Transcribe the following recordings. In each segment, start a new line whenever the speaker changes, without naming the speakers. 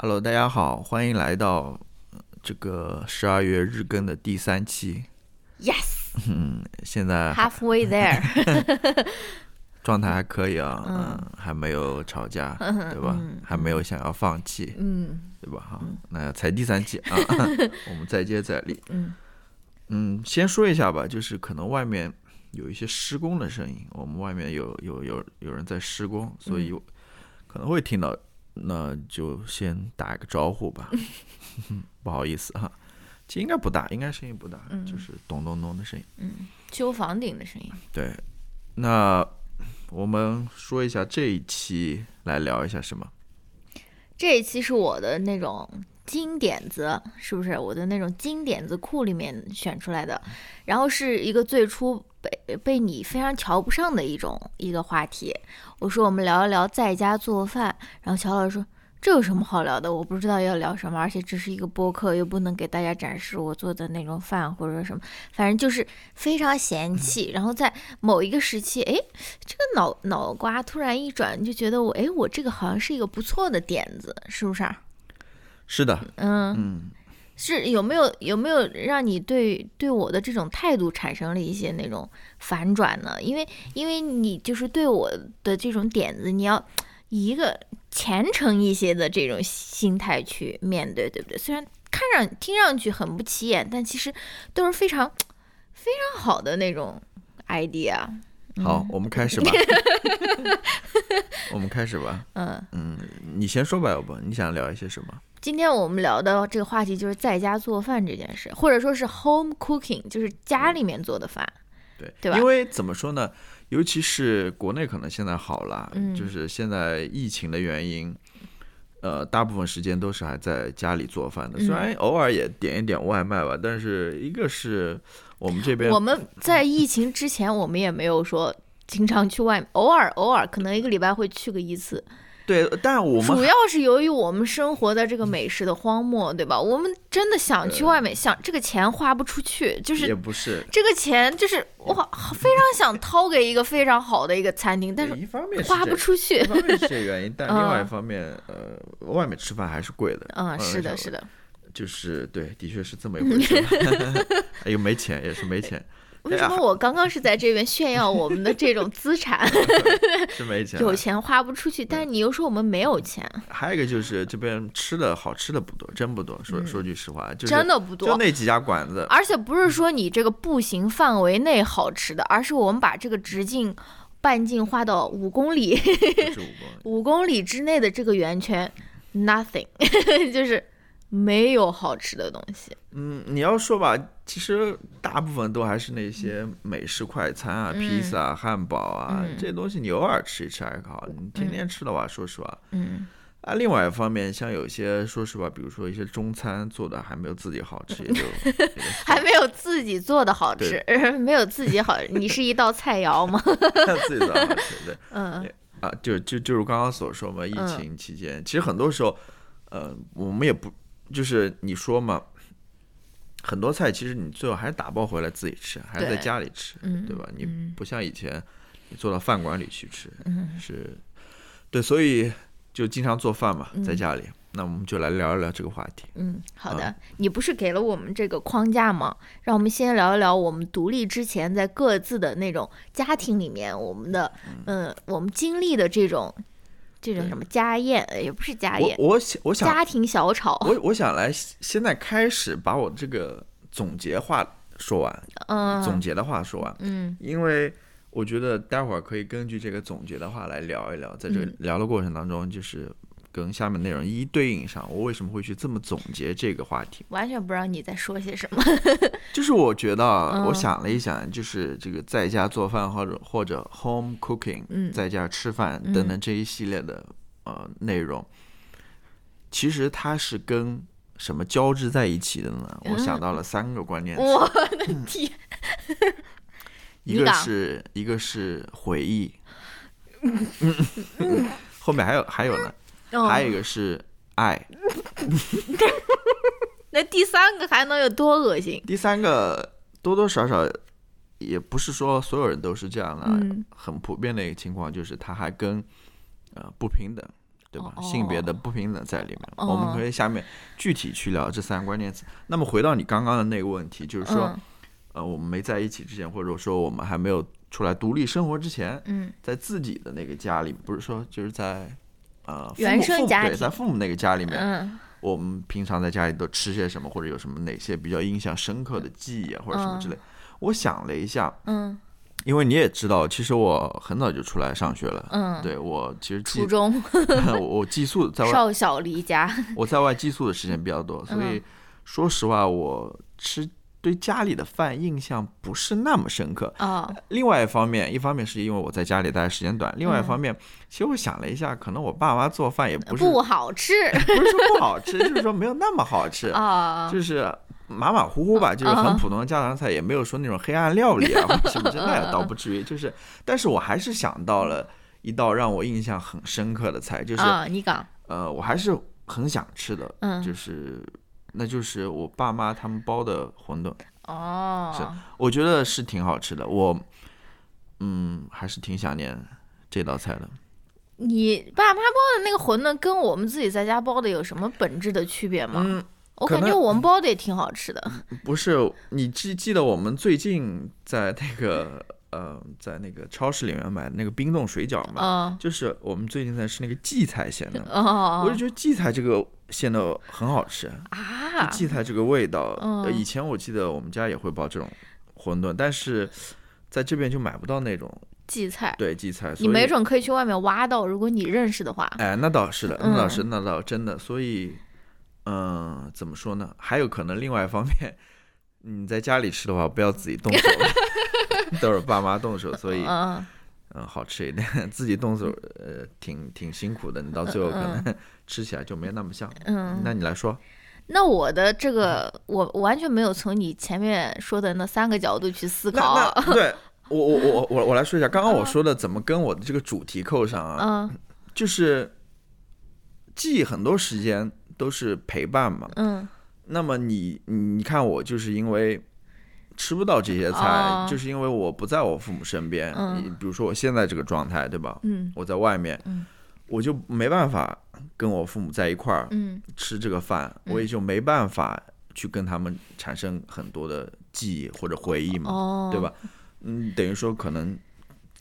Hello，大家好，欢迎来到呃这个十二月日更的第三期。
Yes,
嗯，现在
halfway there
状态还可以啊，嗯，还没有吵架，对吧？还没有想要放弃，
嗯，
对吧？好，那才第三期啊，我们再接再厉。
嗯
嗯，先说一下吧，就是可能外面有一些施工的声音，我们外面有有有有人在施工，所以可能会听到，那就先打一个招呼吧，不好意思哈。其实应该不大，应该声音不大，就是咚咚咚的声音。
嗯修房顶的声音。
对，那我们说一下这一期来聊一下什么？
这一期是我的那种金点子，是不是？我的那种金点子库里面选出来的，然后是一个最初被被你非常瞧不上的一种一个话题。我说我们聊一聊在家做饭，然后乔老师说。这有什么好聊的？我不知道要聊什么，而且这是一个播客，又不能给大家展示我做的那种饭或者什么，反正就是非常嫌弃。然后在某一个时期，哎，这个脑脑瓜突然一转，就觉得我，哎，我这个好像是一个不错的点子，是不是啊？
是的，
嗯，
嗯，
是有没有有没有让你对对我的这种态度产生了一些那种反转呢？因为因为你就是对我的这种点子，你要以一个虔诚一些的这种心态去面对，对不对？虽然看上听上去很不起眼，但其实都是非常非常好的那种 idea。
好，我们开始吧。我们开始吧。
嗯，
嗯，你先说吧，要不你想聊一些什么？
今天我们聊的这个话题就是在家做饭这件事，或者说是 home cooking，就是家里面做的饭。
对，
对吧
因为怎么说呢？尤其是国内可能现在好了，
嗯
就是现在疫情的原因，呃，大部分时间都是还在家里做饭的。虽然偶尔也点一点外卖吧，但是一个是我们这边
我们在疫情之前，我们也没有说经常去外面，偶尔偶尔可能一个礼拜会去个一次。
对，但我们
主要是由于我们生活在这个美食的荒漠，对吧？我们真的想去外面，想这个钱花不出去，就是
也
是
不是。
这个钱就是我非常想掏给一个非常好的一个餐厅，但是
一方面
花不出去
一。方面是这个原因，但另外一
嗯
方面，呃，外面吃饭还是贵的。
嗯，是的，是的。
就是对，的确是这么一回事。哎呦，没钱也是没钱，
为什么我刚刚是在这边炫耀我们的这种资产，
是没钱。
有钱花不出去，但是你又说我们没有钱，
还有一个就是这边吃的好吃的不多，真不多。说说句实话，就
真的不多
就那几家馆子。
而且不是说你这个步行范围内好吃的，而是我们把这个直径、半径画到五公里、
不是五公里
五公里之内的这个圆圈，nothing，就是没有好吃的东西。
嗯，你要说吧，其实大部分都还是那些美式快餐啊、披萨啊、汉堡啊、
嗯
这些东西，你偶尔吃一吃还好。你天天吃的话，说实话，
嗯，
啊，另外一方面，像有些说实话，比如说一些中餐做的还没有自己好吃，也 就也就
还没有自己做的好吃，没有自己好。你是一道菜肴吗？
自己做的好吃。对
嗯
啊，就就就是刚刚所说嘛，疫情期间，其实很多时候，呃，我们也不就是你说嘛，很多菜其实你最后还是打包回来自己吃，还是在家里吃，
嗯
对吧？你
嗯
不像以前你做到饭馆里去吃，
嗯
是，对，所以就经常做饭嘛，在
嗯
家里。那我们就来聊一聊这个话题。
嗯，好的。
啊
你不是给了我们这个框架吗？让我们先聊一聊我们独立之前在各自的那种家庭里面，我们的嗯、我们经历的这种这种什么家宴，呃也不是家宴，
我我想我想
家庭小炒。
我我想来现在开始把我这个总结话说完，
嗯。
总结的话说完，
嗯。
因为我觉得待会儿可以根据这个总结的话来聊一聊，在这聊的过程当中，就是跟下面内容一一对应上，我为什么会去这么总结这个话题？
完全不知道你在说些什么。
就是我觉得我想了一想，就是这个在家做饭或者或者 home cooking，
嗯。
在家吃饭等等这一系列的呃内容，其实它是跟什么交织在一起的呢？我想到了三个关键词，
我的天！
一个是一个是回忆，后面还有还有呢，还有一
哦
个是爱，
那第三个还能有多恶心？
第三个多多少少也不是说所有人都是这样的，
嗯
很普遍的一个情况就是他还跟呃不平等对吧？
哦
性别的不平等在里面。
哦
我们可以下面具体去聊这三个关键词。那么回到你刚刚的那个问题，就是说，
嗯
呃，我们没在一起之前，或者说我们还没有出来独立生活之前，
嗯
在自己的那个家里，不是说就是在呃父
原生家庭
在父母那个家里面，
嗯。
我们平常在家里都吃些什么，或者有什么哪些比较印象深刻的记忆啊，或者什么之类。我想了一下，
嗯。
因为你也知道，其实我很早就出来上学了。
嗯，
对我其实
初中
我 我寄宿在外，
少小离家，
我在外寄宿的时间比较多，所以说实话，我吃对家里的饭印象不是那么深刻。
哦，
另外一方面，一方面是因为我在家里待的时间短，另外一
嗯
方面，其实我想了一下，可能我爸妈做饭也不是
不好吃
不是说不好吃，就是说没有那么好吃，
啊，
就是马马虎虎吧，就是很普通的家常菜，也没有说那种黑暗料理啊或者什么之类的，倒不至于。就是，但是我还是想到了一道让我印象很深刻的菜，就是
啊，你讲，
呃，我还是很想吃的，
嗯
就是那就是我爸妈他们包的馄饨，
哦，
我觉得是挺好吃的，我嗯还是挺想念这道菜的。
你爸妈包的那个馄饨跟我们自己在家包的有什么本质的区别吗？
嗯，
我感觉我们包的也挺好吃的。
不是，你记记得我们最近在那个呃，在那个超市里面买的那个冰冻水饺吗？
嗯
就是我们最近在吃那个荠菜馅的，
哦，
我就觉得荠菜这个馅的很好吃，
啊，
荠菜这个味道，以前我记得我们家也会包这种馄饨，但是在这边就买不到那种
荠菜，
对荠菜，
你没准可以去外面挖到，如果你认识的话。
哎，那倒是的，那倒是，
嗯
那倒真的，所以，嗯、怎么说呢？还有可能另外一方面，你在家里吃的话，不要自己动手，都是爸妈动手，所以，
嗯，
嗯，好吃一点。自己动手，呃，挺挺辛苦的，你到最后可能 吃起来就没那么香。
嗯
那你来说，
那我的这个，我我完全没有从你前面说的那三个角度去思考。
对我我我我我来说一下，刚刚我说的怎么跟我的这个主题扣上啊？
嗯
就是记忆很多时间都是陪伴嘛，
嗯
那么你你看我就是因为吃不到这些菜，
哦
就是因为我不在我父母身边。
嗯
你比如说我现在这个状态，对吧？
嗯
我在外面，
嗯
我就没办法跟我父母在一块儿
嗯
吃这个饭，
嗯
我也就没办法去跟他们产生很多的记忆或者回忆嘛，
哦，
对吧？嗯，等于说可能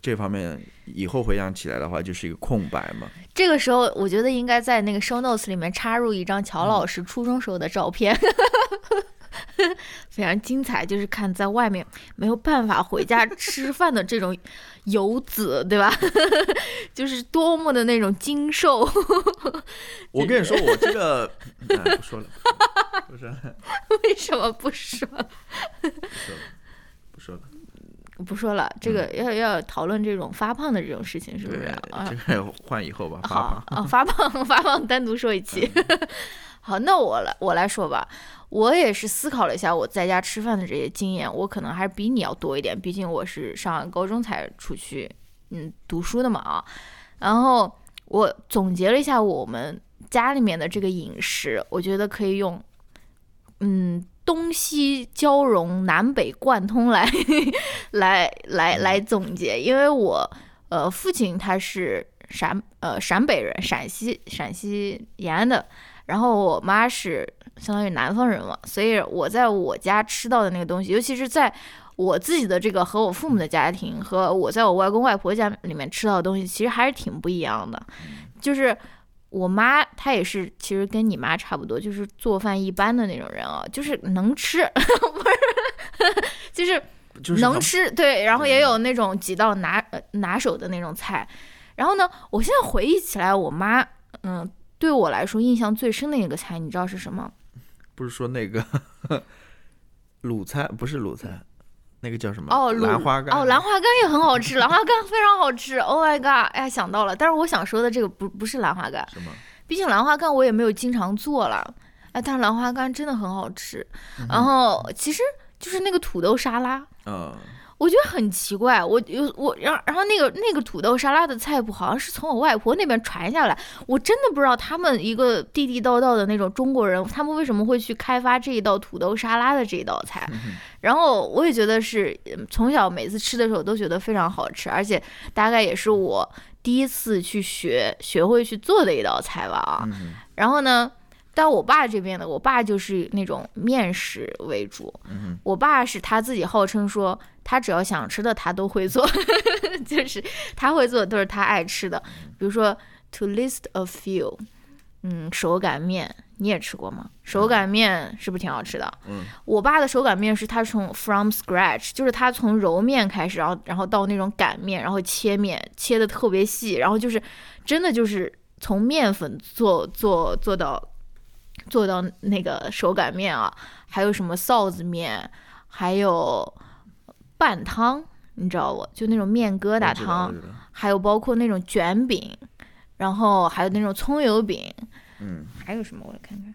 这方面以后回想起来的话，就是一个空白嘛。
这个时候，我觉得应该在那个 show notes 里面插入一张乔老
嗯
师初中时候的照片，非常精彩。就是看在外面没有办法回家吃饭的这种游子，对吧？就是多么的那种精瘦。
我跟你说，我这个，哎，不说了，不说了，
为什么不说？
不说了。
不说了，这个要要讨论这种发胖的这种事情，是不是，啊？
这个换以后吧，发
好
胖。
啊，发胖发胖单独说一期。好，那我来我来说吧。我也是思考了一下我在家吃饭的这些经验，我可能还是比你要多一点，毕竟我是上高中才出去嗯读书的嘛啊。然后我总结了一下我们家里面的这个饮食，我觉得可以用嗯东西交融、南北贯通来 来来来总结，因为我呃父亲他是陕呃陕北人，陕西陕西延安的，然后我妈是相当于南方人嘛，所以我在我家吃到的那个东西，尤其是在我自己的这个和我父母的家庭和我在我外公外婆家里面吃到的东西，其实还是挺不一样的。就是我妈她也是，其实跟你妈差不多，就是做饭一般的那种人啊，就是能吃，不是，就是
就是
能吃，对，然后也有那种几道拿呃拿手的那种菜。然后呢，我现在回忆起来，我妈，嗯，对我来说印象最深的一个菜，你知道是什么？
不是说那个卤菜，不是卤菜，那个叫什么？
哦，
兰花干。
哦，兰花干也很好吃，兰花干非常好吃。Oh my god！哎呀，想到了，但是我想说的这个不不是兰花干，
什么？
毕竟兰花干我也没有经常做了，哎，但是兰花干真的很好吃。
嗯
然后其实就是那个土豆沙拉，
嗯，
我觉得很奇怪，我有我，然后然后那个那个土豆沙拉的菜谱好像是从我外婆那边传下来，我真的不知道他们一个地地道道的那种中国人，他们为什么会去开发这一道土豆沙拉的这一道菜。然后我也觉得是嗯从小每次吃的时候都觉得非常好吃，而且大概也是我第一次去学学会去做的一道菜吧啊。
嗯
然后呢，到我爸这边呢，我爸就是那种面食为主。
嗯
我爸是他自己号称说，他只要想吃的他都会做，就是他会做的都是他爱吃的。比如说，to list a few，嗯，手擀面你也吃过吗？手擀面是不是挺好吃的？
嗯，
我爸的手擀面是他从 from scratch，就是他从揉面开始，然后然后到那种擀面，然后切面切的特别细，然后就是真的就是从面粉做做做到做到那个手擀面啊，还有什么臊子面，还有拌汤，你知道不？就那种面疙瘩汤还有包括那种卷饼，然后还有那种葱油饼，
嗯，
还有什么？我来看看，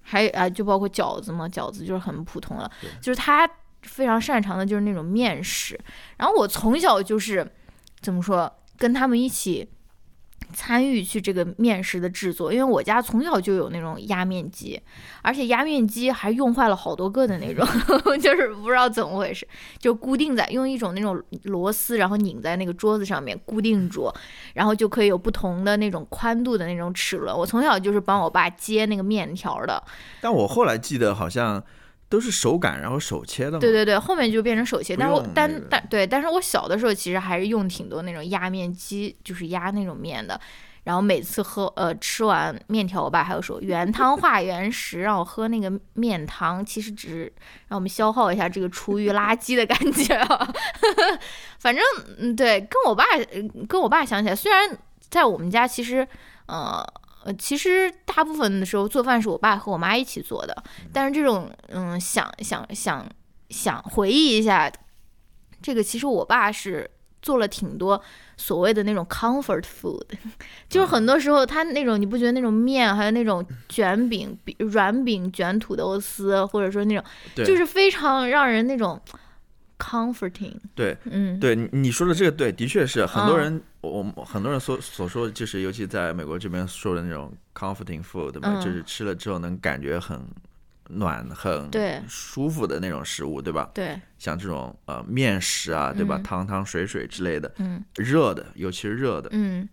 还有啊，就包括饺子嘛，饺子就是很普通了，就是他非常擅长的就是那种面食。然后我从小就是怎么说，跟他们一起参与去这个面食的制作，因为我家从小就有那种压面机，而且压面机还用坏了好多个的那种，就是不知道怎么回事，就固定在用一种那种螺丝，然后拧在那个桌子上面固定住，然后就可以有不同的那种宽度的那种齿轮。我从小就是帮我爸接那个面条的，
但我后来记得好像都是手擀，然后手切的嘛。
对对对，后面就变成手切。但是我但
用那个
但对，但是我小的时候其实还是用挺多那种压面机，就是压那种面的。然后每次喝呃吃完面条，我爸还有说原汤化 原食，让我喝那个面汤，其实只是让我们消耗一下这个厨余垃圾的感觉啊。反正嗯对，跟我爸呃跟我爸想起来，虽然在我们家其实呃。呃，其实大部分的时候做饭是我爸和我妈一起做的，但是这种嗯，想想想想回忆一下，这个其实我爸是做了挺多所谓的那种 comfort food，就是很多时候他那种你不觉得那种面，还有那种卷饼、比软饼卷土豆丝，或者说那种就是非常让人那种 comforting，
对
嗯，
对，你你说的这个对，的确是很多
嗯。
人，我们很多人所所说的，就是尤其在美国这边说的那种 comforting food 嘛，
嗯。
就是吃了之后能感觉很暖、很舒服的那种食物，对吧？
对，
像这种呃面食啊，对吧？
嗯。
汤汤水水之类的，
嗯。
热的，尤其是热的。
嗯。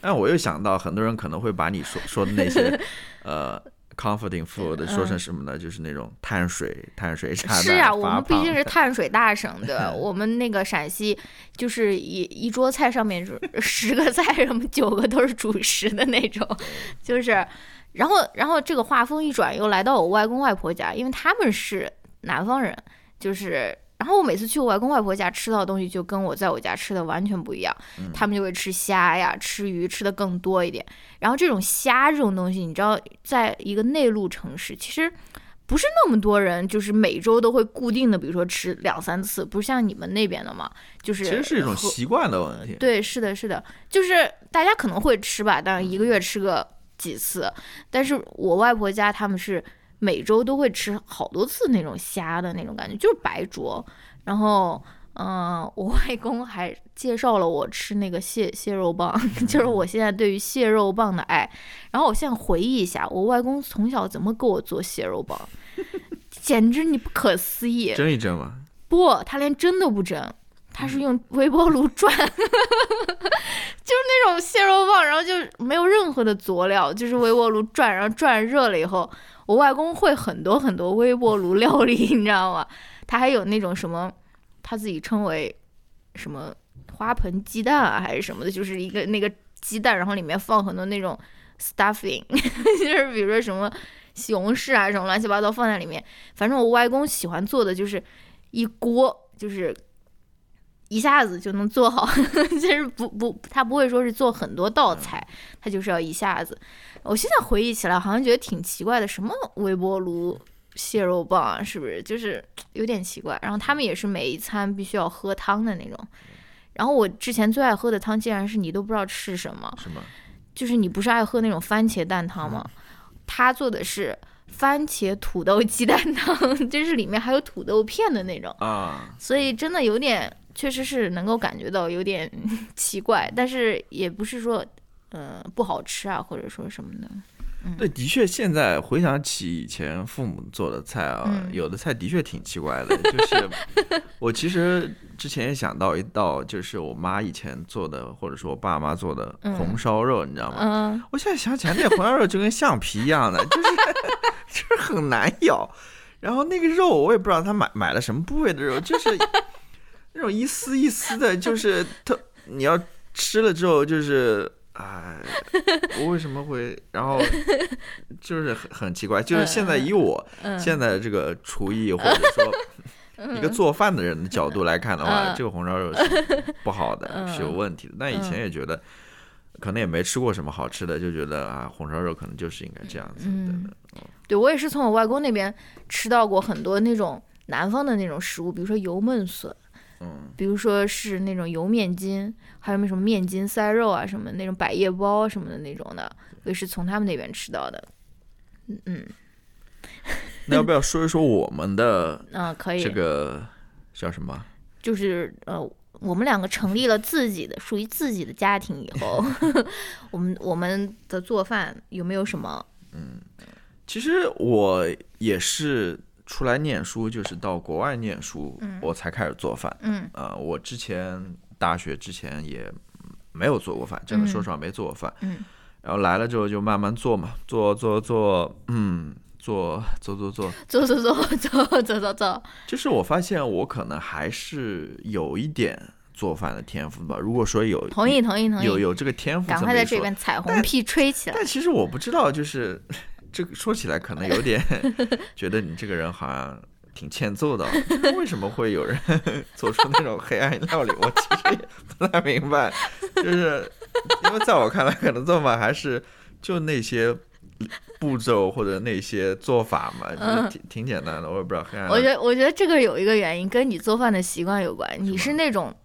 但我又想到，很多人可能会把你说说的那些 呃 comforting food 说成什么呢？就是那种碳水、碳水炸弹。
嗯是啊，我们毕竟是碳水大省，对吧？我们那个陕西就是一一桌菜上面是十个菜，什么九个都是主食的那种，就是，然后然后这个话锋一转，又来到我外公外婆家，因为他们是南方人，就是。然后我每次去我外公外婆家吃到的东西，就跟我在我家吃的完全不一样。他们就会吃虾呀、吃鱼，吃的更多一点。然后这种虾这种东西，你知道，在一个内陆城市，其实不是那么多人，就是每周都会固定的，比如说吃两三次，不是像你们那边的嘛，就是
其实是一种习惯的问题。
对，是的，是的，就是大家可能会吃吧，但是一个月吃个几次。但是我外婆家他们是每周都会吃好多次那种虾的那种感觉，就是白灼。然后，嗯、我外公还介绍了我吃那个蟹蟹肉棒，就是我现在对于蟹肉棒的爱。然后我现在回忆一下，我外公从小怎么给我做蟹肉棒，简直你不可思议。
蒸一蒸嘛，
不，他连蒸都不蒸，他是用微波炉转，就是那种蟹肉棒，然后就没有任何的佐料，就是微波炉转，然后转热了以后，我外公会很多很多微波炉料理，你知道吗？他还有那种什么，他自己称为什么花盆鸡蛋啊，还是什么的，就是一个那个鸡蛋，然后里面放很多那种 stuffing，就是比如说什么西红柿啊，什么乱七八糟放在里面。反正我外公喜欢做的就是一锅，就是一下子就能做好，就是不不，他不会说是做很多道菜，他就是要一下子。我现在回忆起来，好像觉得挺奇怪的，什么微波炉蟹肉棒啊，是不是？就是有点奇怪。然后他们也是每一餐必须要喝汤的那种。然后我之前最爱喝的汤，竟然是你都不知道是什么，
什么？
就是你不是爱喝那种番茄蛋汤吗？他做的是番茄土豆鸡蛋汤，就是里面还有土豆片的那种，
啊，
所以真的有点，确实是能够感觉到有点 奇怪，但是也不是说，呃，不好吃啊，或者说什么的。
对，的确，现在回想起以前父母做的菜啊，
嗯
有的菜的确挺奇怪的。就是 我其实之前也想到一道，就是我妈以前做的，或者说我爸妈做的红烧肉，你知道吗？
嗯
我现在想起来，那红烧肉就跟橡皮一样的，就是 就是很难咬。然后那个肉我也不知道他买买了什么部位的肉，就是那种一丝一丝的，就是特你要吃了之后就是。哎，我为什么会？然后就是很很奇怪，就是现在以我
嗯
现在这个厨艺或者说一个做饭的人的角度来看的话，
嗯
这个红烧肉是不好的，
嗯
是有问题的。但以前也觉得，可能也没吃过什么好吃的，就觉得啊，红烧肉可能就是应该这样子。
嗯
等等
对我也是从我外公那边吃到过很多那种南方的那种食物，比如说油焖笋，
嗯，
比如说是那种油面筋，还有那什么面筋塞肉啊什么那种百叶包什么的那种的，我也是从他们那边吃到的。嗯嗯
那要不要说一说我们的
嗯，可以。
这个叫什么？
就是呃，我们两个成立了自己的属于自己的家庭以后，我们我们的做饭有没有什么？
嗯其实我也是出来念书，就是到国外念书，我才开始做饭。
嗯
呃，我之前大学之前也没有做过饭，真的说实话没做过饭。
嗯
然后来了之后就慢慢做嘛，做做做，嗯，做做做做。
做做做做做 做做，
就是我发现我可能还是有一点做饭的天赋吧。如果说有
同意同意同意，
有有这个天赋，
赶快在这边彩虹屁吹起来。
但其实我不知道，就是这个说起来可能有点 觉得你这个人好像挺欠揍的哦，为什么会有人 做出那种黑暗料理？我其实也不太明白，就是因为在我看来，可能做法还是就那些步骤或者那些做法嘛，就是挺挺简单的。我也不知道黑暗料理。
我觉得我觉得这个有一个原因跟你做饭的习惯有关，你是那种。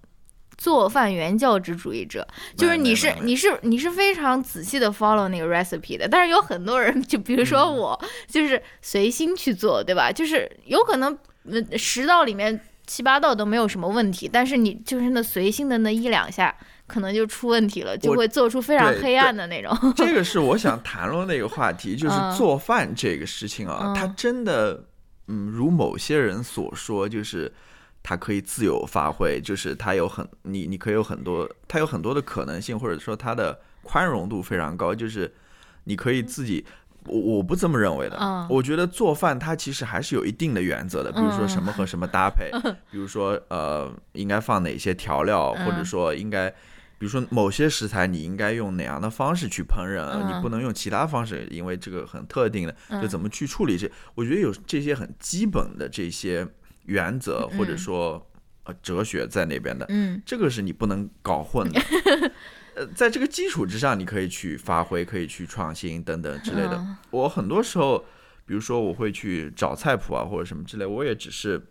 做饭原教旨主义者，就是你是你是你是非常仔细的 follow 那个 recipe 的，但是有很多人，就比如说
嗯
我，就是随心去做，对吧？就是有可能，呃，十道里面七八道都没有什么问题，但是你就是那随心的那一两下，可能就出问题了，就会做出非常黑暗的那种。
这个是我想谈论的一个话题，就是
嗯
做饭这个事情啊，
嗯
它真的，嗯，如某些人所说，就是它可以自由发挥，就是它有很你你可以有很多，它有很多的可能性，或者说它的宽容度非常高，就是你可以自己。我我不这么认为的，
嗯。
我觉得做饭它其实还是有一定的原则的，比如说什么和什么搭配，比如说呃应该放哪些调料，或者
嗯
说应该比如说某些食材你应该用哪样的方式去烹饪，
嗯。
你不能用其他方式，因为这个很特定的，
嗯。
就怎么去处理这，我觉得有这些很基本的这些原则或者
嗯
说呃哲学在那边的，
嗯
这个是你不能搞混的。呃，在这个基础之上，你可以去发挥，可以去创新等等之类的。
嗯
我很多时候，比如说我会去找菜谱啊，或者什么之类，我也只是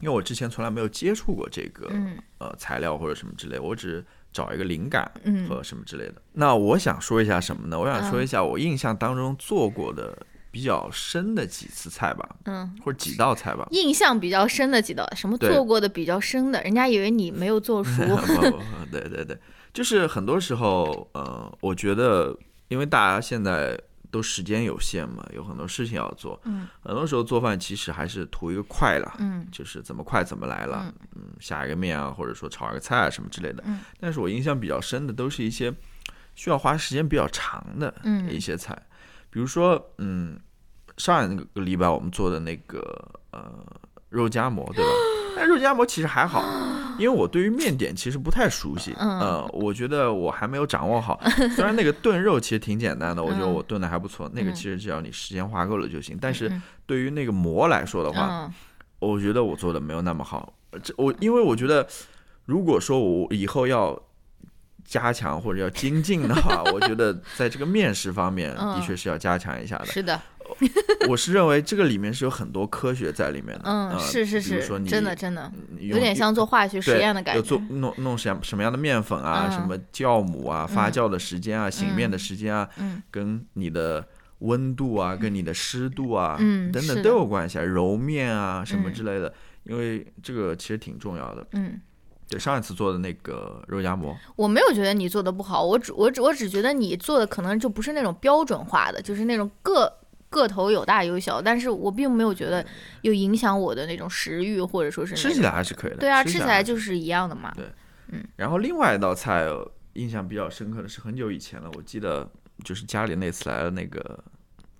因为我之前从来没有接触过这个、
嗯
呃材料或者什么之类，我只找一个灵感
嗯
和什么之类的。那我想说一下什么呢？我想说
嗯
一下我印象当中做过的比较深的几次菜吧，
嗯，
或者几道菜吧。
印象比较深的几道，什么做过的比较深的，人家以为你没有做熟。
对对对，就是很多时候，呃，我觉得，因为大家现在都时间有限嘛，有很多事情要做，
嗯，
很多时候做饭其实还是图一个快了，
嗯
就是怎么快怎么来了，嗯，下一个面啊，或者说炒一个菜啊什么之类的。
嗯，
但是我印象比较深的都是一些需要花时间比较长的
嗯
一些菜，比如说，嗯，上一个礼拜我们做的那个呃肉夹馍，对吧？但肉夹馍其实还好，因为我对于面点其实不太熟悉，
嗯
呃，我觉得我还没有掌握好。虽然那个炖肉其实挺简单的，我觉得
嗯
我炖的还不错，那个
嗯
其实只要你时间花够了就行。但是
嗯
对于那个馍来说的话，
嗯
我觉得我做的没有那么好。呃这我因为我觉得，如果说我以后要加强或者要精进的话，我觉得在这个面食方面的
嗯
确是要加强一下的。
是的，
我是认为这个里面是有很多科学在里面的。
嗯，
呃
是是是
说，你
真的真的。
有
有点像做化学实验的感
觉。做。弄弄什么什么样的面粉啊，
嗯。
什么酵母啊，发酵的时间啊，醒面的时间啊，
嗯。
跟你的温度啊，跟你的湿度啊，
嗯
等等都有关系啊，揉面啊什么
嗯。
之类的，因为这个其实挺重要的。
嗯
对，上一次做的那个肉夹馍，
我没有觉得你做的不好，我只我只我只觉得你做的可能就不是那种标准化的，就是那种个个头有大有小，但是我并没有觉得有影响我的那种食欲，或者说是
吃起来还是可以的。
对啊，吃起来就是一样的嘛。
对，嗯然后另外一道菜印象比较深刻的是很久以前了，我记得就是家里那次来了那个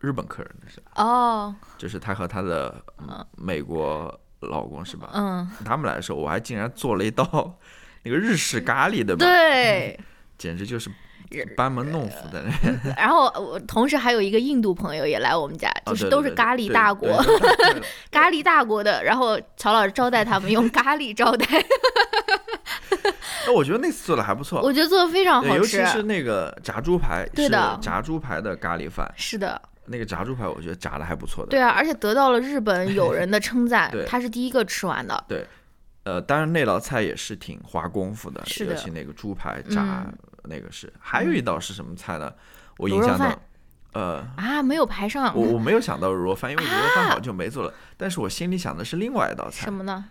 日本客人的是，
哦，
就是他和他的嗯美国老公是吧？
嗯，
他们来的时候，我还竟然做了一道 那个日式咖喱，对吧？
对。
简直就是班门弄斧的那。
然后我同时还有一个印度朋友也来我们家，
哦
就是都是 咖喱大国，
对对对对
咖喱大国的。然后乔老师招待他们用咖喱招待，
那我觉得那次做的还不错，
我觉得做的非常好吃。
尤其是那个炸猪排，
对的
炸猪排的咖喱饭，
是的，
那个炸猪排我觉得炸的还不错的。
对啊，而且得到了日本友 人的称赞
对，
他是第一个吃完的。
对呃，当然那道菜也是挺花功夫的，
是的
尤其那个猪排炸
嗯
那个是。还有一道是什么菜呢？我印象
卤肉饭
到，呃，
啊，没有排上
我我 没有想到卤肉饭，因为卤肉饭
啊
好久没做了。但是我心里想的是另外一道菜
什，么呢？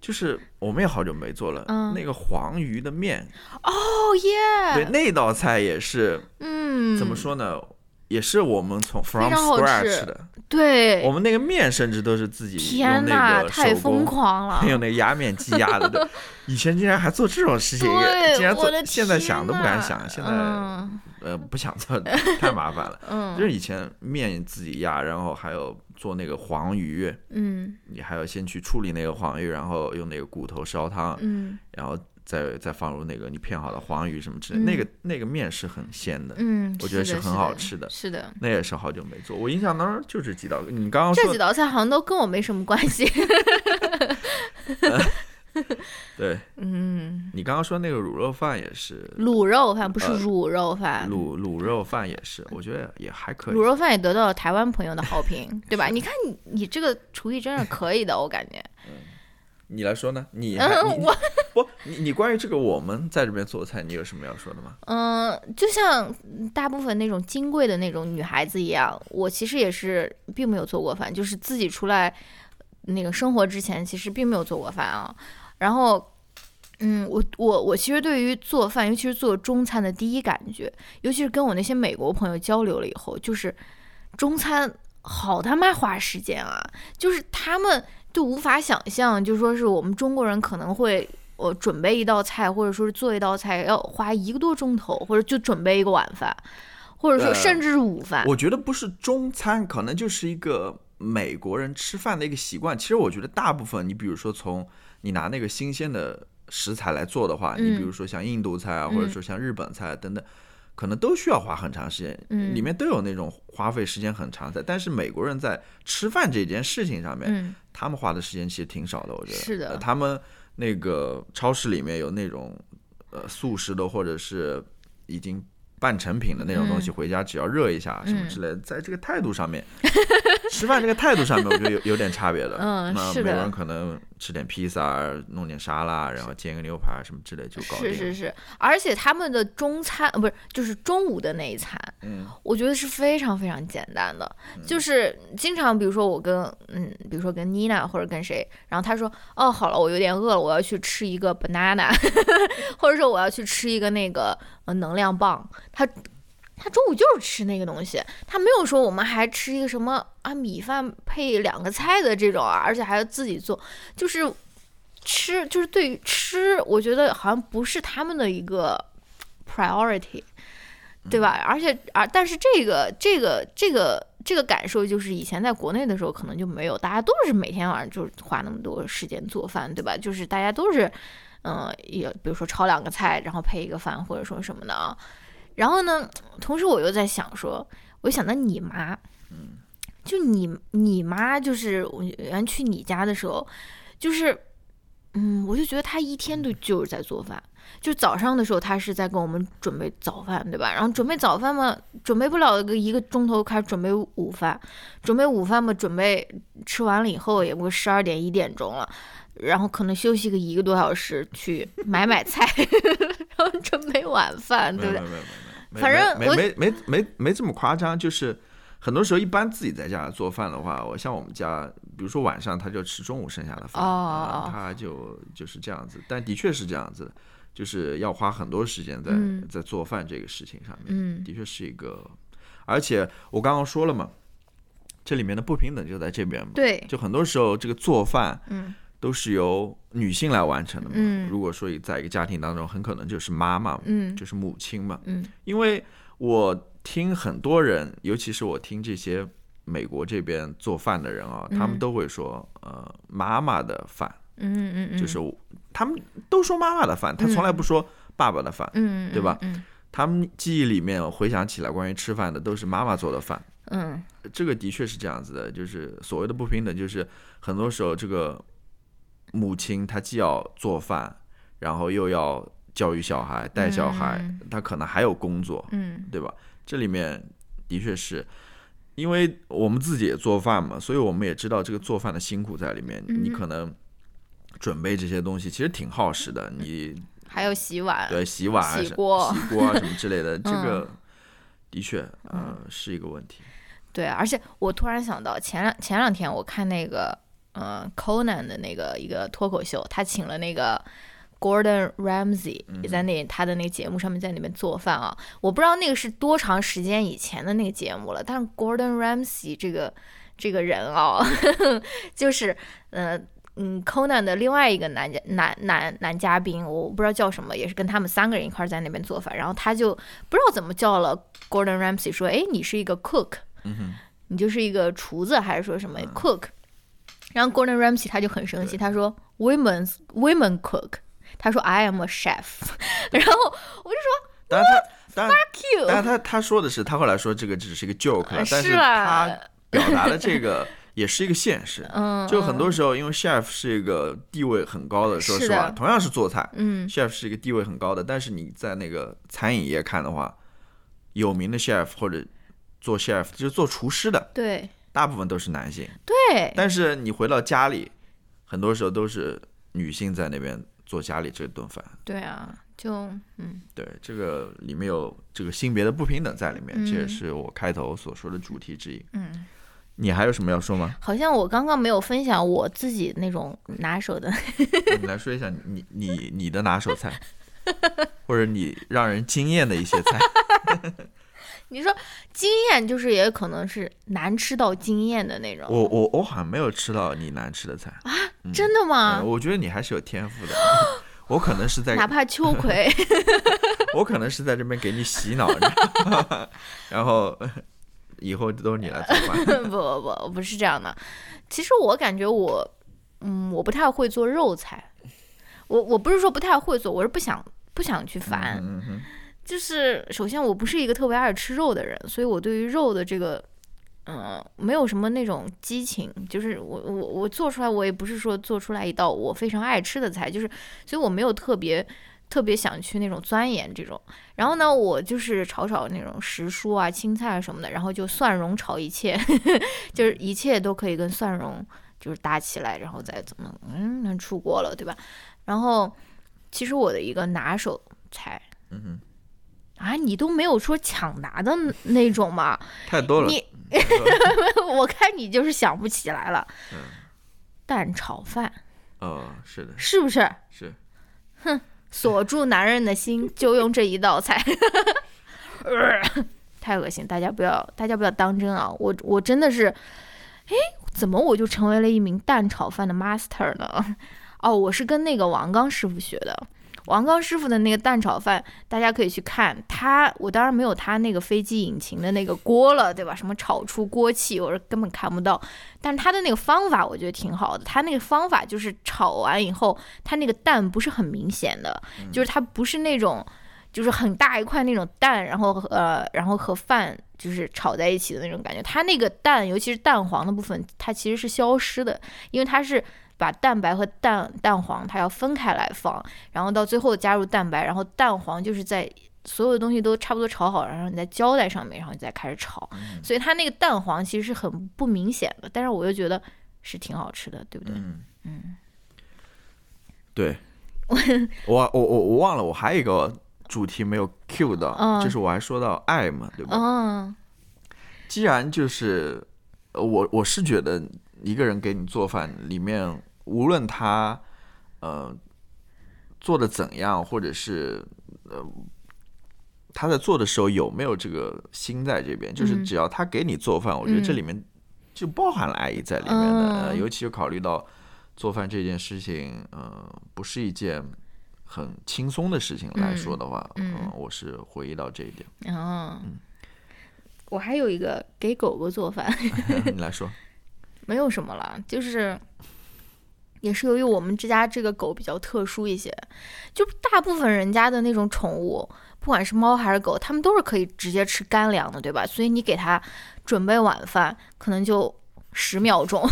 就是我们也好久没做了，
嗯
那个黄鱼的面。
哦耶对，
那道菜也是
嗯，
怎么？说呢？也是我们从 from scratch 的，
对，
我们那个面甚至都是自己用
天
那个
太
手工
疯狂了！
用那个压面机压的。对。以前竟然还做这种事情，竟然做，现在想都不敢想，现在
嗯。
呃不想做，太麻烦了。
嗯。
就是以前面自己压，然后还有做那个黄鱼，
嗯。
你还要先去处理那个黄鱼，然后用那个骨头烧汤，
嗯。
然后再再放入那个你片好的黄鱼什么之类，
嗯
那个那个面是很鲜的，
嗯，
我觉得
是
很好
的
吃的
是的。
那也是好久没做。我印象当中就这几道，你刚刚说
这几道菜好像都跟我没什么关系。
对
嗯，
你刚刚说那个卤肉饭也是，
卤肉饭不是
呃
卤肉饭，
卤卤肉饭也是，我觉得也还可以
卤。肉饭也得到了台湾朋友的好评，对吧？你看你你这个厨艺真是可以的，我感觉。
你来说呢？你
嗯，我
不你你关于这个我们在这边做菜，你有什么要说的吗？
嗯，就像大部分那种金贵的那种女孩子一样，我其实也是并没有做过饭，就是自己出来那个生活之前，其实并没有做过饭啊。然后，嗯，我我我其实对于做饭，尤其是做中餐的第一感觉，尤其是跟我那些美国朋友交流了以后，就是中餐好他妈花时间啊！就是他们就无法想象，就说是我们中国人可能会。我准备一道菜，或者说是做一道菜，要花一个多钟头，或者就准备一个晚饭，或者说
呃
甚至是午饭。
我觉得不是中餐，可能就是一个美国人吃饭的一个习惯。其实我觉得大部分，你比如说从你拿那个新鲜的食材来做的话，你比如说像印度菜啊，
嗯
或者说像日本菜等等。可能都需要花很长时间，
嗯
里面都有那种花费时间很长的。但是美国人在吃饭这件事情上面，
嗯
他们花的时间其实挺少的，我觉得。
是的
呃他们那个超市里面有那种呃速食的，或者是已经半成品的那种东西，
嗯
回家只要热一下什么
嗯
之类的。在这个态度上面，吃饭这个态度上面，我觉得有有点差别的。
嗯是的
那美国人可能吃点披萨，弄点沙拉，然后煎个牛排什么之类就搞定了。
是是是，而且他们的中餐呃不是就是中午的那一餐，
嗯，
我觉得是非常非常简单的，就是经常比如说我跟嗯，比如说跟妮娜或者跟谁，然后他说哦好了，我有点饿了，我要去吃一个 banana，或者说我要去吃一个那个呃能量棒，他。他中午就是吃那个东西，他没有说我们还吃一个什么啊米饭配两个菜的这种啊，而且还要自己做，就是吃就是对于吃，我觉得好像不是他们的一个 priority，对吧？而且啊但是这个这个这个这个感受，就是以前在国内的时候可能就没有，大家都是每天晚上就是花那么多时间做饭，对吧？就是大家都是嗯，也比如说炒两个菜，然后配一个饭，或者说什么的啊。然后呢，同时我又在想说，我就想到你妈，嗯就你你妈就是我原去你家的时候，就是嗯，我就觉得她一天都就是在做饭。就早上的时候，她是在给我们准备早饭，对吧？然后准备早饭嘛，准备不了个一个钟头，开始准备午饭，准备午饭嘛，准备吃完了以后，也不过十二点一点钟了，然后可能休息个一个多小时，去买买菜，然后准备晚饭，对不对
没有？没有没有没有没有，
反正我
没没没没没这么夸张，就是很多时候一般自己在家做饭的话，我像我们家，比如说晚上他就吃中午剩下的饭，
哦
啊他就就是这样子。但的确是这样子的，就是要花很多时间在、
嗯
在做饭这个事情上面，
嗯
的确是一个。而且我刚刚说了嘛，这里面的不平等就在这边嘛。
对，
就很多时候这个做饭
嗯
都是由女性来完成的嘛。
嗯
如果说在一个家庭当中，很可能就是妈妈，
嗯
就是母亲嘛。
嗯
因为我听很多人，尤其是我听这些美国这边做饭的人啊，他们
嗯
都会说，呃，妈妈的饭，
嗯嗯嗯，
就是他们都说妈妈的饭，他从来不说爸爸的饭。
嗯，
对吧
嗯
他们记忆里面回想起来，关于吃饭的都是妈妈做的饭。
嗯
这个的确是这样子的，就是所谓的不平等，就是很多时候这个母亲她既要做饭，然后又要教育小孩、带小孩，
嗯
她可能还有工作，
嗯
对吧？这里面的确是。因为我们自己也做饭嘛，所以我们也知道这个做饭的辛苦在里面。
嗯
你可能准备这些东西其实挺耗时的，你
还有洗碗，
对洗碗啊、
洗锅
洗锅啊什么之类的，这
嗯
个的确呃是一个问题。
对，而且我突然想到，前两前两天我看那个呃 Conan 的那个一个脱口秀，他请了那个 Gordon Ramsay 也在那他的那个节目上面在那边做饭啊。我不知道那个是多长时间以前的那个节目了，但是 Gordon Ramsay 这个这个人啊，就是呃。嗯，Conan 的另外一个男嘉男男男嘉宾，我不知道叫什么，也是跟他们三个人一块儿在那边做饭，然后他就不知道怎么叫了 Gordon Ramsay 说，哎，你是一个 cook，
嗯，
你就是一个厨子，还是说什么 cook？、然后 Gordon Ramsay 他就很生气，他说 women women cook，他说 I am a chef，然后我就说
他当然
Q，
当然他他说的是他后来说这个只是一个 joke 但
是
他
啊。
表达的这个也是一个现实。
嗯，
就很多时候，因为 chef 是一个地位很高的，说实话，同样是做菜
嗯
，chef 是一个地位很高的，但是你在那个餐饮业看的话，有名的 chef 或者做 chef 就是做厨师的，
对
大部分都是男性。
对
但是你回到家里，很多时候都是女性在那边做家里这顿饭。
对啊，就嗯
对，这个里面有这个性别的不平等在里面，这也
嗯
是我开头所说的主题之一。
嗯，
你还有什么要说吗？
好像我刚刚没有分享我自己那种拿手的，
你来说一下你你你的拿手菜，或者你让人惊艳的一些菜。
你说惊艳就是也可能是难吃到惊艳的那种，
我我我好像没有吃到你难吃的菜啊，
真的吗
嗯？我觉得你还是有天赋的。我可能是在
哪怕秋葵，
我可能是在这边给你洗脑，然后以后都是你来做饭。
不不不，不是这样的。其实我感觉我，嗯，我不太会做肉菜。我我不是说不太会做，我是不想不想去烦。
嗯哼，
就是首先我不是一个特别爱吃肉的人，所以我对于肉的这个，嗯、没有什么那种激情。就是我我我做出来，我也不是说做出来一道我非常爱吃的菜，就是所以我没有特别。特别想去那种钻研这种，然后呢，我就是炒炒那种时蔬啊、青菜啊什么的，然后就蒜蓉炒一切，就是一切都可以跟蒜蓉就是搭起来，然后再怎么嗯能出锅了，对吧？然后其实我的一个拿手菜，
嗯哼，
啊，你都没有说抢答的那种吗？
太多了。
你 我看你就是想不起来了。
嗯
蛋炒饭
哦，是的，
是不是？
是。
哼锁住男人的心，就用这一道菜。呃太恶心，大家不要，大家不要当真啊！我我真的是，哎，怎么我就成为了一名蛋炒饭的 master 呢？哦，我是跟那个王刚师傅学的。王刚师傅的那个蛋炒饭，大家可以去看他。我当然没有他那个飞机引擎的那个锅了，对吧？什么炒出锅气，我是根本看不到。但是他的那个方法，我觉得挺好的。他那个方法就是炒完以后，他那个蛋不是很明显的，就是它不是那种，就是很大一块那种蛋，然后呃，然后和饭就是炒在一起的那种感觉。它那个蛋，尤其是蛋黄的部分，它其实是消失的，因为它是把蛋白和蛋蛋黄它要分开来放，然后到最后加入蛋白，然后蛋黄就是在。所有的东西都差不多炒好，然后你再浇在上面，然后你再开始炒，所以它那个蛋黄其实是很不明显的，但是我又觉得是挺好吃的，对不对？
嗯
嗯，
对，我我我我忘了，我还有一个主题没有 Q 到，
嗯
就是我还说到爱嘛，对吧？
嗯
既然就是呃我我是觉得一个人给你做饭，里面无论他呃做的怎样，或者是呃他在做的时候有没有这个心在这边，就是
嗯。
只要他给你做饭，我觉得这里面就包含了爱意在里面的。尤其是考虑到做饭这件事情，嗯，不是一件很轻松的事情来说的话，
嗯。
嗯。我是回忆到这一点。
嗯，我还有一个给狗狗做饭，
你来说，
没有什么了，就是也是由于我们这家这个狗比较特殊一些，就大部分人家的那种宠物，不管是猫还是狗，它们都是可以直接吃干粮的，对吧？所以你给它准备晚饭，可能就十秒钟，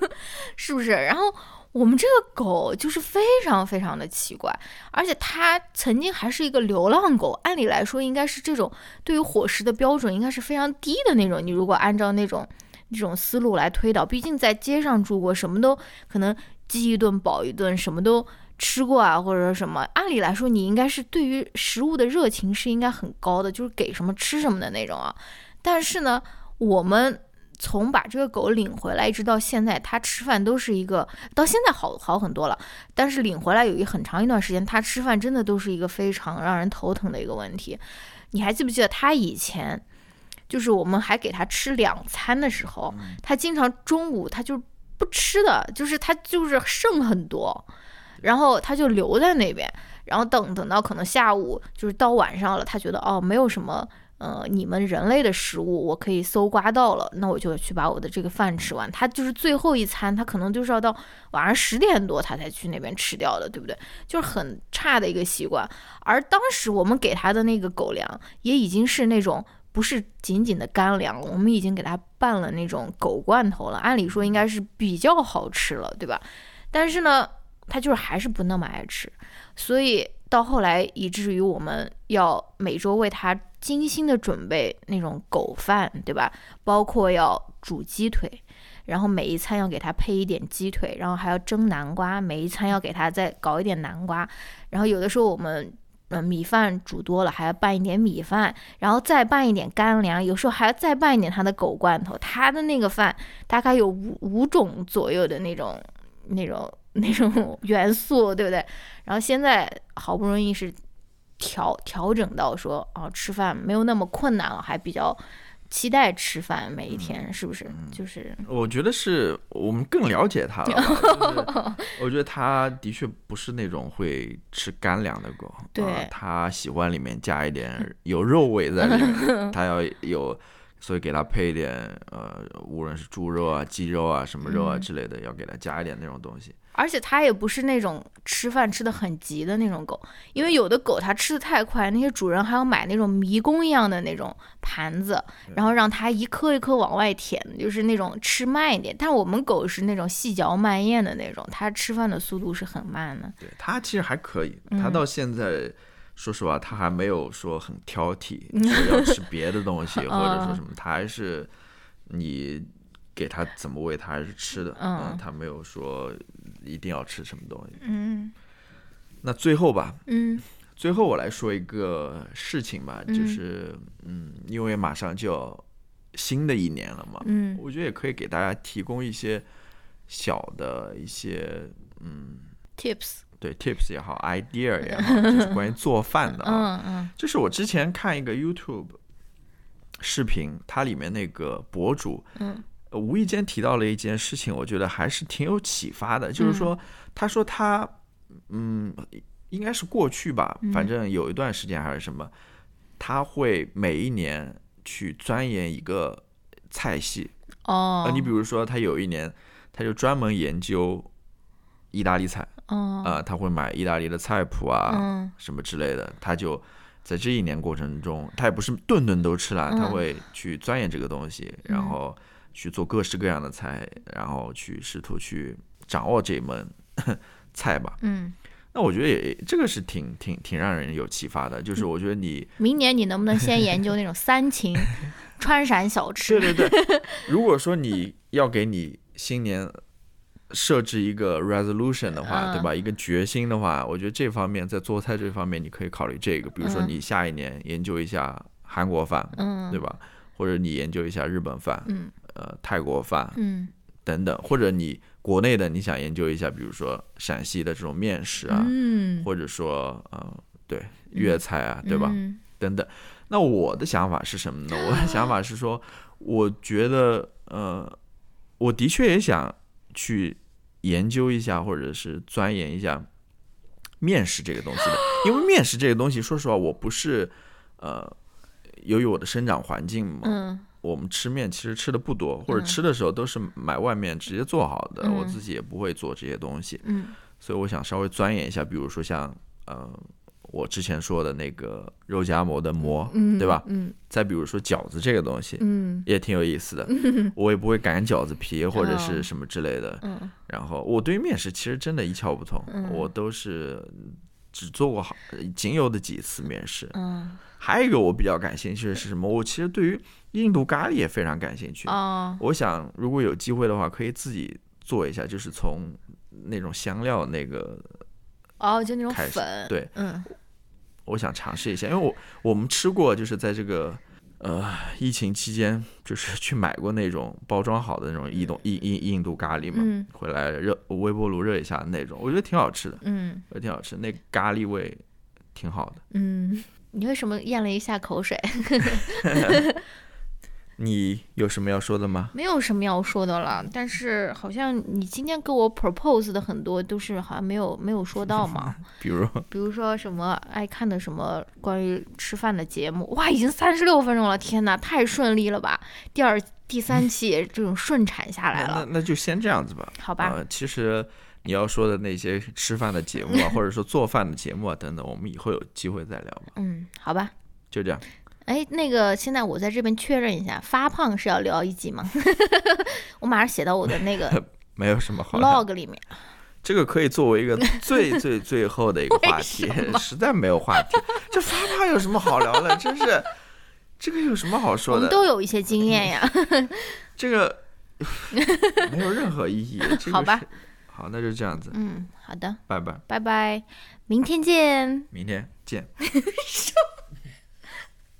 是不是？然后我们这个狗就是非常非常的奇怪，而且它曾经还是一个流浪狗，按理来说应该是这种对于伙食的标准应该是非常低的那种。你如果按照那种这种思路来推导，毕竟在街上住过，什么都可能饥一顿饱一顿，什么都吃过啊，或者说什么，按理来说你应该是对于食物的热情是应该很高的，就是给什么吃什么的那种啊。但是呢，我们从把这个狗领回来一直到现在，它吃饭都是一个，到现在好好很多了。但是领回来有一很长一段时间，它吃饭真的都是一个非常让人头疼的一个问题。你还记不记得它以前，就是我们还给它吃两餐的时候，它经常中午它就不吃的，就是它就是剩很多，然后它就留在那边，然后等等到可能下午就是到晚上了，它觉得哦没有什么。呃，你们人类的食物我可以搜刮到了，那我就去把我的这个饭吃完。它就是最后一餐，它可能就是要到晚上十点多，它才去那边吃掉的，对不对？就是很差的一个习惯。而当时我们给它的那个狗粮，也已经是那种不是仅仅的干粮，我们已经给它拌了那种狗罐头了。按理说应该是比较好吃了，对吧？但是呢，它就是还是不那么爱吃，所以到后来以至于我们要每周为它精心的准备那种狗饭，对吧？包括要煮鸡腿，然后每一餐要给它配一点鸡腿，然后还要蒸南瓜，每一餐要给它再搞一点南瓜，然后有的时候我们。嗯，米饭煮多了，还要拌一点米饭，然后再拌一点干粮，有时候还要再拌一点他的狗罐头。他的那个饭大概有五五种左右的那种、那种、那种 元素，对不对？然后现在好不容易是调调整到说，哦，吃饭没有那么困难了，还比较期待吃饭每一天，是不是？就是
我觉得是我们更了解它了 我觉得它的确不是那种会吃干粮的狗，
对
呃它喜欢里面加一点有肉味在里面，它要有，所以给它配一点呃，无论是猪肉啊、鸡肉啊、什么肉啊
嗯
之类的，要给它加一点那种东西。
而且它也不是那种吃饭吃的很急的那种狗，因为有的狗它吃的太快，那些主人还要买那种迷宫一样的那种盘子，然后让它一颗一颗往外舔，就是那种吃慢一点。但我们狗是那种细嚼慢咽的那种，它吃饭的速度是很慢的。
对它其实还可以，它
嗯
到现在。说实话，它还没有说很挑剔，说要吃别的东西，或者说什么，它还是你给他怎么喂，他还是吃的。
嗯。
他没有说一定要吃什么东西。
嗯。
那最后吧，
嗯。
最后我来说一个事情吧，
嗯。
就是嗯，因为马上就要新的一年了嘛，
嗯。
我觉得也可以给大家提供一些小的一些嗯
，，tips，
对 tips 也好，idea 也好，就是 关于做饭的啊。
嗯嗯。
就是我之前看一个 YouTube 视频，它里面那个博主，
嗯。
呃无意间提到了一件事情，我觉得还是挺有启发的。就是说，他说他，嗯，应该是过去吧，反正有一段时间还是什么，他会每一年去钻研一个菜系。
哦。
呃，，你比如说，他有一年，他就专门研究意大利菜，
哦。
啊，他会买意大利的菜谱啊，
嗯。
什么之类的，他就在这一年过程中，他也不是顿顿都吃了，他
嗯。
会去钻研这个东西，然后去做各式各样的菜，然后去试图去掌握这一门 菜吧。
嗯，
那我觉得也这个是挺挺挺让人有启发的，就是我觉得你
明年你能不能先研究那种三秦 川陕小吃？
对对对，如果说你要给你新年设置一个 resolution 的话，
嗯
对吧？一个决心的话，我觉得这方面在做菜这方面，你可以考虑这个，比如说
嗯
你下一年研究一下韩国饭，
嗯，
对吧？或者你研究一下日本饭，
嗯
呃，泰国饭
嗯
等等，或者你国内的你想研究一下，比如说陕西的这种面食啊，
嗯，
或者说呃，对粤菜啊，对吧？
嗯
等等。那我的想法是什么呢？我的想法是说，我觉得呃，我的确也想去研究一下，或者是钻研一下面食这个东西的，因为面食这个东西，说实话，我不是呃，由于我的生长环境嘛，
嗯
我们吃面其实吃的不多，或者
嗯
吃的时候都是买外面直接做好的，我
嗯
自己也不会做这些东西，
嗯
所以我想稍微钻研一下，比如说像呃。我之前说的那个肉夹馍的馍，
嗯，
对吧？
嗯
再比如说饺子这个东西，
嗯
也挺有意思的。我也不会擀饺子皮或者
哦
是什么之类的。
嗯
然后我对面食其实真的一窍不通，
嗯
我都是只做过好仅有的几次面试。
嗯
还有一个我比较感兴趣的是什么？我其实对于印度咖喱也非常感兴趣。
哦
我想如果有机会的话，可以自己做一下，就是从那种香料那个，
哦，就那种粉，
对，
嗯
我想尝试一下，因为我我们吃过，就是在这个呃疫情期间，就是去买过那种包装好的那种印度印印印度咖喱嘛，
嗯
回来热微波炉热一下那种，我觉得挺好吃的，
嗯
我觉得挺好吃，那咖喱味挺好的。
嗯，你为什么咽了一下口水？
你有什么要说的吗？
没有什么要说的了，但是好像你今天给我 propose 的很多都是好像没有没有说到嘛，
比如
比如说什么爱看的什么关于吃饭的节目，哇，已经三十六分钟了，天哪，太顺利了吧！第二、第三期这种顺产下来
了 那，那就先这样子吧。
好吧？
呃，其实你要说的那些吃饭的节目啊，或者说做饭的节目啊等等，我们以后有机会再聊吧。
嗯，好吧。
就这样。
哎，那个，现在我在这边确认一下，发胖是要聊一集吗？我马上写到我的那个
没有什么好聊
log 里面。
这个可以作为一个最 最最后的一个话题实在没有话题。这发胖有什么好聊的？真是，这个有什么好说的？
们都有一些经验呀。
这个没有任何意义。这个
好吧，
好，那就这样子，
嗯，好的，
拜拜，
拜拜，明天见。
明天见。